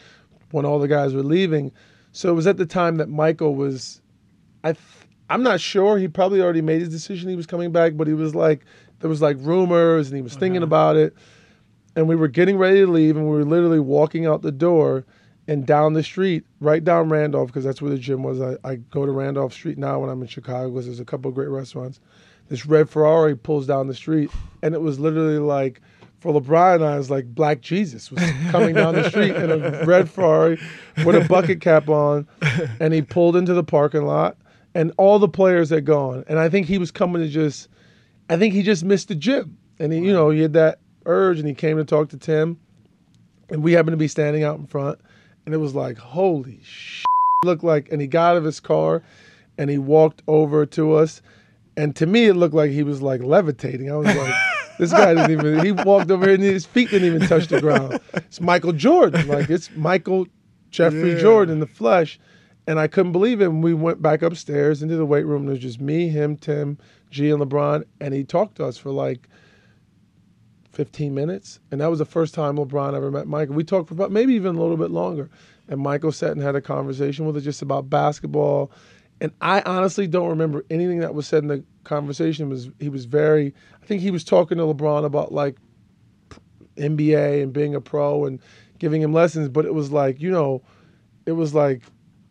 when all the guys were leaving. So it was at the time that Michael was. I th- I'm not sure. He probably already made his decision. He was coming back, but he was like there was like rumors, and he was uh-huh. thinking about it. and we were getting ready to leave, and we were literally walking out the door and down the street, right down Randolph, because that's where the gym was. I, I go to Randolph Street now when I'm in Chicago because there's a couple of great restaurants. This red Ferrari pulls down the street, and it was literally like for LeBron and I, it was like Black Jesus was coming down the street in a red Ferrari with a bucket cap on, and he pulled into the parking lot, and all the players had gone, and I think he was coming to just, I think he just missed the gym, and he, you know, he had that urge, and he came to talk to Tim, and we happened to be standing out in front, and it was like, holy sh! Looked like, and he got out of his car, and he walked over to us, and to me, it looked like he was like levitating. I was like. This guy didn't even. He walked over here and his feet didn't even touch the ground. It's Michael Jordan. Like it's Michael Jeffrey Yeah. Jordan in the flesh. And I couldn't believe it. And we went back upstairs into the weight room. It was just me, him, Tim, G, and LeBron. And he talked to us for like 15 minutes. And that was the first time LeBron ever met Michael. We talked for about maybe even a little bit longer. And Michael sat and had a conversation with us just about basketball. And I honestly don't remember anything that was said in the conversation. Was he was very I think he was talking to LeBron about like NBA and being a pro and giving him lessons, but it was like, you know, it was like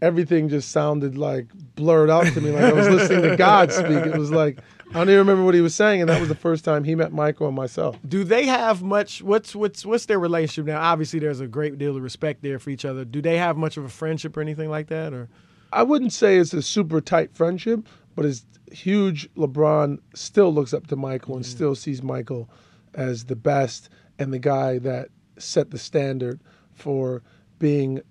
everything just sounded like blurred out to me like I was listening to God speak. It was like I don't even remember what he was saying, and that was the first time he met Michael and myself. Do they have much? What's what's what's their relationship now? Obviously, there's a great deal of respect there for each other. Do they have much of a friendship or anything like that? Or I wouldn't say it's a super tight friendship, but it's huge. LeBron still looks up to Michael and still sees Michael as the best and the guy that set the standard for being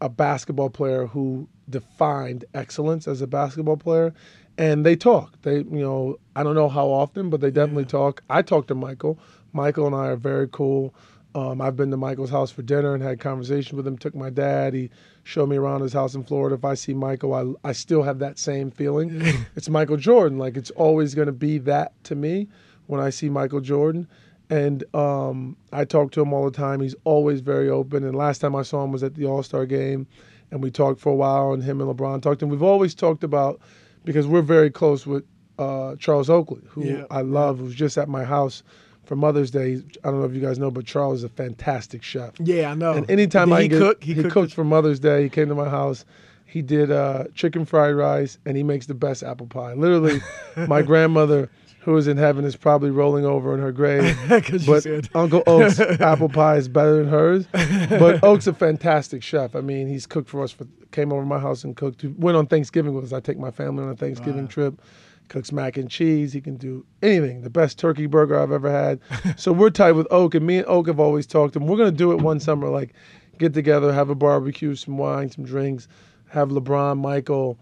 a basketball player who defined excellence as a basketball player. And they talk. They, you know, I don't know how often, but they definitely talk. I talk to Michael. Michael and I are very cool. Um, I've been to Michael's house for dinner and had conversation with him. Took my dad. He showed me around his house in Florida. If I see Michael, I, I still have that same feeling. it's Michael Jordan. Like it's always going to be that to me when I see Michael Jordan. And um, I talk to him all the time. He's always very open. And last time I saw him was at the All Star game, and we talked for a while. And him and LeBron talked. And we've always talked about because we're very close with uh, Charles Oakley, who Yeah. I love, who's just at my house for Mother's Day. I don't know if you guys know, but Charles is a fantastic chef. yeah, I know. And anytime Did I he get, cook, he, he, cooked. cooked for Mother's Day. He came to my house. He did uh, chicken fried rice, and he makes the best apple pie. Literally, my grandmother, who is in heaven, is probably rolling over in her grave. but Uncle Oak's apple pie is better than hers. But Oak's a fantastic chef. I mean, he's cooked for us. For, came over to my house and cooked. Went on Thanksgiving with us. I take my family on a Thanksgiving trip. Cooks mac and cheese. He can do anything. The best turkey burger I've ever had. so we're tight with Oak, and me and Oak have always talked. And we're gonna do it one summer, like get together, have a barbecue, some wine, some drinks, have LeBron, Michael,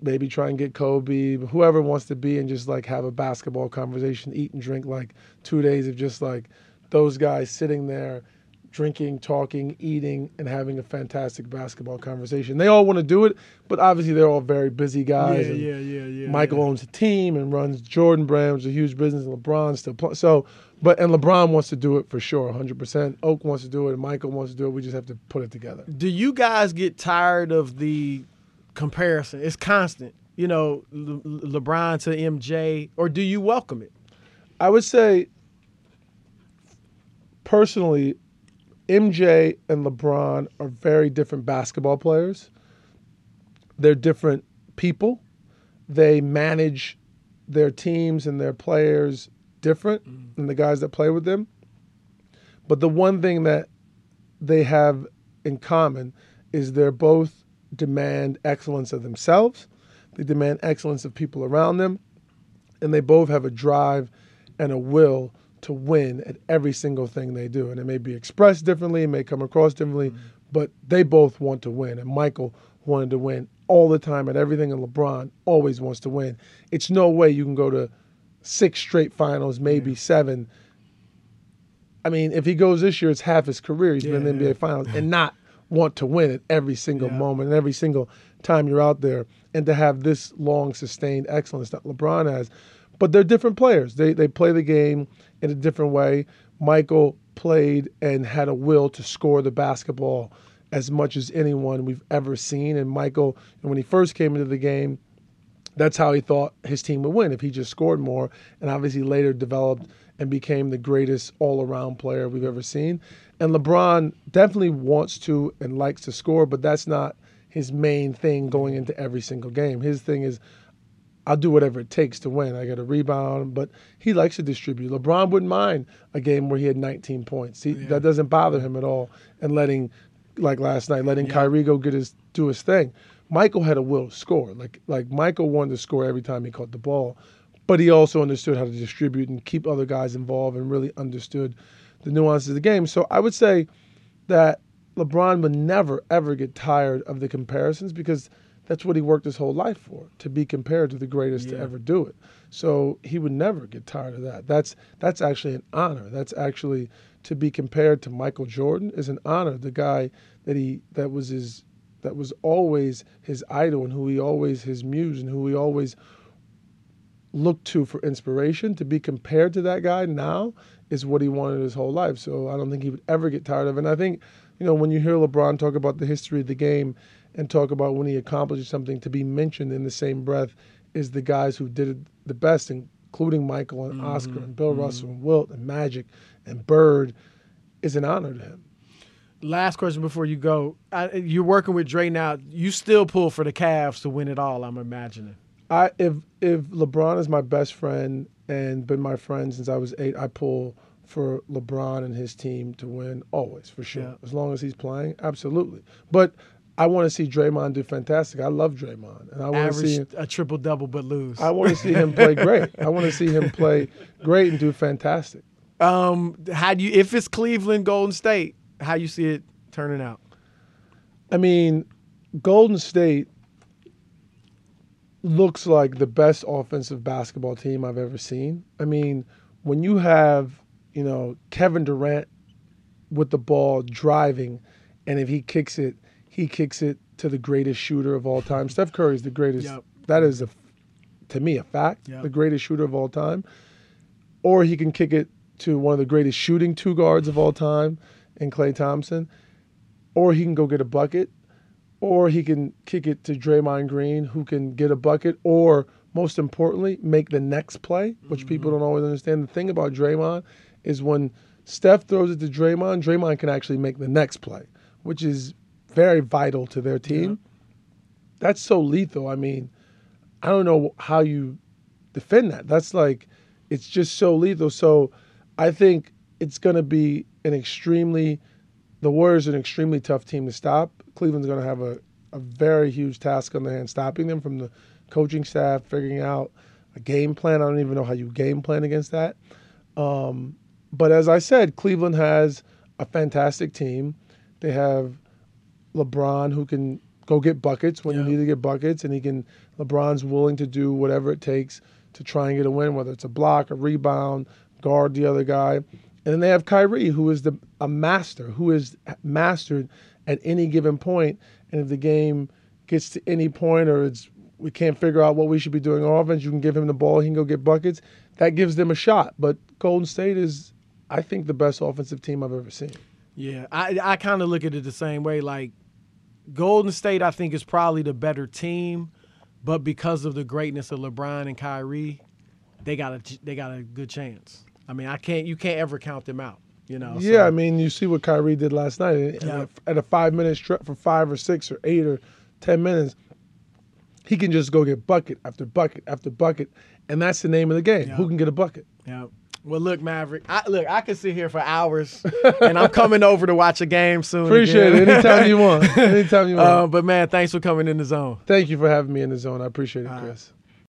maybe try and get Kobe, whoever wants to be, and just like have a basketball conversation, eat and drink like two days of just like those guys sitting there drinking, talking, eating, and having a fantastic basketball conversation. They all want to do it, but obviously they're all very busy yeah, guys. and yeah, yeah, yeah. Michael yeah. owns a team and runs Jordan Brand, which is a huge business. And LeBron still play. So, but and LeBron wants to do it for sure, 100%. Oak wants to do it, and Michael wants to do it. We just have to put it together. Do you guys get tired of the comparison? It's constant. You know, Le- Le- LeBron to MJ, or do you welcome it? I would say, personally, MJ and LeBron are very different basketball players. They're different people. They manage their teams and their players different mm. than the guys that play with them. But the one thing that they have in common is they're both demand excellence of themselves. They demand excellence of people around them and they both have a drive and a will to win at every single thing they do. And it may be expressed differently, it may come across differently, mm-hmm. but they both want to win. And Michael wanted to win all the time at everything, and LeBron always wants to win. It's no way you can go to six straight finals, maybe seven. I mean, if he goes this year, it's half his career. He's been in the Yeah. NBA Finals and not want to win at every single Yeah. moment and every single time you're out there, and to have this long sustained excellence that LeBron has. But they're different players. They they play the game in a different way. Michael played and had a will to score the basketball as much as anyone we've ever seen. And Michael, when he first came into the game, that's how he thought his team would win if he just scored more and obviously later developed and became the greatest all around player we've ever seen. And LeBron definitely wants to and likes to score, but that's not his main thing going into every single game. His thing is, I'll do whatever it takes to win. I got a rebound, but he likes to distribute. LeBron wouldn't mind a game where he had 19 points. He, yeah. That doesn't bother him at all. And letting, like last night, letting yeah. Kyrie go get his do his thing. Michael had a will to score. Like like Michael wanted to score every time he caught the ball, but he also understood how to distribute and keep other guys involved and really understood the nuances of the game. So I would say that LeBron would never ever get tired of the comparisons because that's what he worked his whole life for to be compared to the greatest yeah. to ever do it so he would never get tired of that that's that's actually an honor that's actually to be compared to michael jordan is an honor the guy that he that was his that was always his idol and who he always his muse and who he always looked to for inspiration to be compared to that guy now is what he wanted his whole life so i don't think he would ever get tired of it and i think you know when you hear lebron talk about the history of the game and talk about when he accomplishes something to be mentioned in the same breath is the guys who did it the best, including Michael and mm-hmm. Oscar and Bill mm-hmm. Russell and Wilt and Magic and Bird, is an honor to him. Last question before you go. I, you're working with Dre now. You still pull for the Cavs to win it all. I'm imagining. I if if LeBron is my best friend and been my friend since I was eight, I pull for LeBron and his team to win always for sure. Yeah. As long as he's playing, absolutely. But I want to see Draymond do fantastic. I love Draymond, and I want to see him, a triple double but lose. I want to see him play great. I want to see him play great and do fantastic. Um, how do you if it's Cleveland, Golden State? How you see it turning out? I mean, Golden State looks like the best offensive basketball team I've ever seen. I mean, when you have you know Kevin Durant with the ball driving, and if he kicks it he kicks it to the greatest shooter of all time. Steph Curry is the greatest. Yep. That is a, to me, a fact. Yep. The greatest shooter of all time. Or he can kick it to one of the greatest shooting two guards of all time, in Klay Thompson. Or he can go get a bucket. Or he can kick it to Draymond Green, who can get a bucket. Or most importantly, make the next play, which mm-hmm. people don't always understand. The thing about Draymond is when Steph throws it to Draymond, Draymond can actually make the next play, which is very vital to their team. Yeah. That's so lethal. I mean, I don't know how you defend that. That's like, it's just so lethal. So I think it's going to be an extremely, the Warriors are an extremely tough team to stop. Cleveland's going to have a, a very huge task on their hands stopping them from the coaching staff, figuring out a game plan. I don't even know how you game plan against that. Um, but as I said, Cleveland has a fantastic team. They have LeBron who can go get buckets when yeah. you need to get buckets, and he can. LeBron's willing to do whatever it takes to try and get a win, whether it's a block, a rebound, guard the other guy. And then they have Kyrie, who is the a master, who is mastered at any given point. And if the game gets to any point, or it's we can't figure out what we should be doing on offense, you can give him the ball, he can go get buckets. That gives them a shot. But Golden State is, I think, the best offensive team I've ever seen. Yeah, I I kind of look at it the same way. Like Golden State, I think, is probably the better team, but because of the greatness of LeBron and Kyrie, they got a they got a good chance. I mean, I can't you can't ever count them out. You know. Yeah, so. I mean, you see what Kyrie did last night yeah. at a five minute stretch for five or six or eight or ten minutes. He can just go get bucket after bucket after bucket, and that's the name of the game. Who can get a bucket? Yeah. Well, look, Maverick. I, look, I can sit here for hours, and I'm coming over to watch a game soon. Appreciate again. it. Anytime you want. Anytime you want. Uh, but man, thanks for coming in the zone. Thank you for having me in the zone. I appreciate it, Chris.